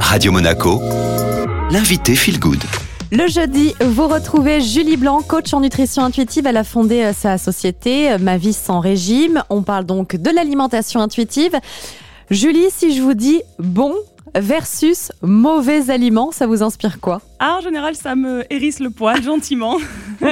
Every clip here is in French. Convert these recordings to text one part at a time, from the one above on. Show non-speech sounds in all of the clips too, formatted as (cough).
Radio Monaco, l'invité Feel Good. Le jeudi, vous retrouvez Julie Blanc, coach en nutrition intuitive. Elle a fondé euh, sa société euh, Ma vie sans régime. On parle donc de l'alimentation intuitive. Julie, si je vous dis bon versus mauvais aliments, ça vous inspire quoi? Ah, En général, ça me hérisse le poil gentiment. (laughs)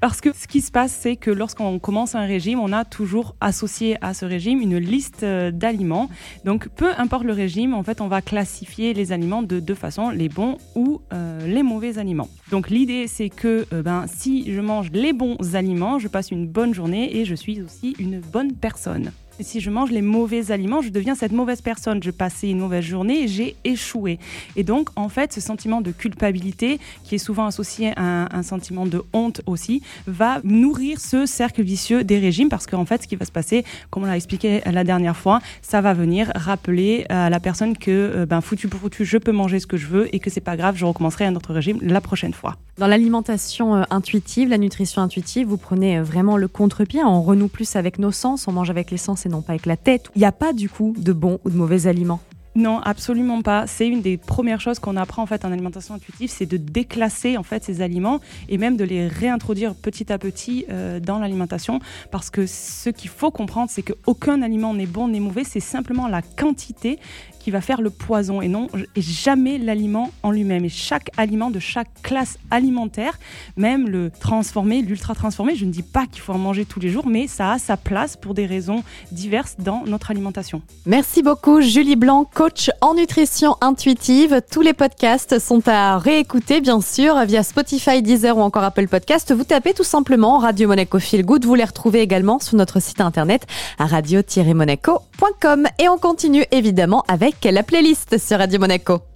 Parce que ce qui se passe, c'est que lorsqu'on commence un régime, on a toujours associé à ce régime une liste euh, d'aliments. Donc, peu importe le régime, en fait, on va classifier les aliments de deux façons, les bons ou euh, les mauvais aliments. Donc, l'idée, c'est que euh, ben, si je mange les bons aliments, je passe une bonne journée et je suis aussi une bonne personne si je mange les mauvais aliments, je deviens cette mauvaise personne. Je passais une mauvaise journée et j'ai échoué. Et donc, en fait, ce sentiment de culpabilité, qui est souvent associé à un, sentiment de honte aussi, va nourrir ce cercle vicieux des régimes parce qu'en fait, ce qui va se passer, comme on l'a expliqué la dernière fois, ça va venir rappeler à la personne que, euh, ben, foutu pour foutu, je peux manger ce que je veux et que c'est pas grave, je recommencerai un autre régime la prochaine fois. Dans l'alimentation euh, intuitive, la nutrition intuitive, vous prenez euh, vraiment le contre-pied. On renoue plus avec nos sens, on mange avec les sens non pas avec la tête. Il n'y a pas du coup de bons ou de mauvais aliments. Non, absolument pas. C'est une des premières choses qu'on apprend en fait en alimentation intuitive, c'est de déclasser en fait ces aliments et même de les réintroduire petit à petit euh, dans l'alimentation. Parce que ce qu'il faut comprendre, c'est qu'aucun aliment n'est bon ni mauvais, c'est simplement la quantité qui va faire le poison et non et jamais l'aliment en lui-même. Et chaque aliment de chaque classe alimentaire, même le transformé, l'ultra transformé, je ne dis pas qu'il faut en manger tous les jours, mais ça a sa place pour des raisons diverses dans notre alimentation. Merci beaucoup Julie Blanc, en nutrition intuitive. Tous les podcasts sont à réécouter bien sûr via Spotify, Deezer ou encore Apple Podcast. Vous tapez tout simplement Radio Monaco Feel Good. Vous les retrouvez également sur notre site internet à radio-monaco.com. Et on continue évidemment avec la playlist sur Radio Monaco.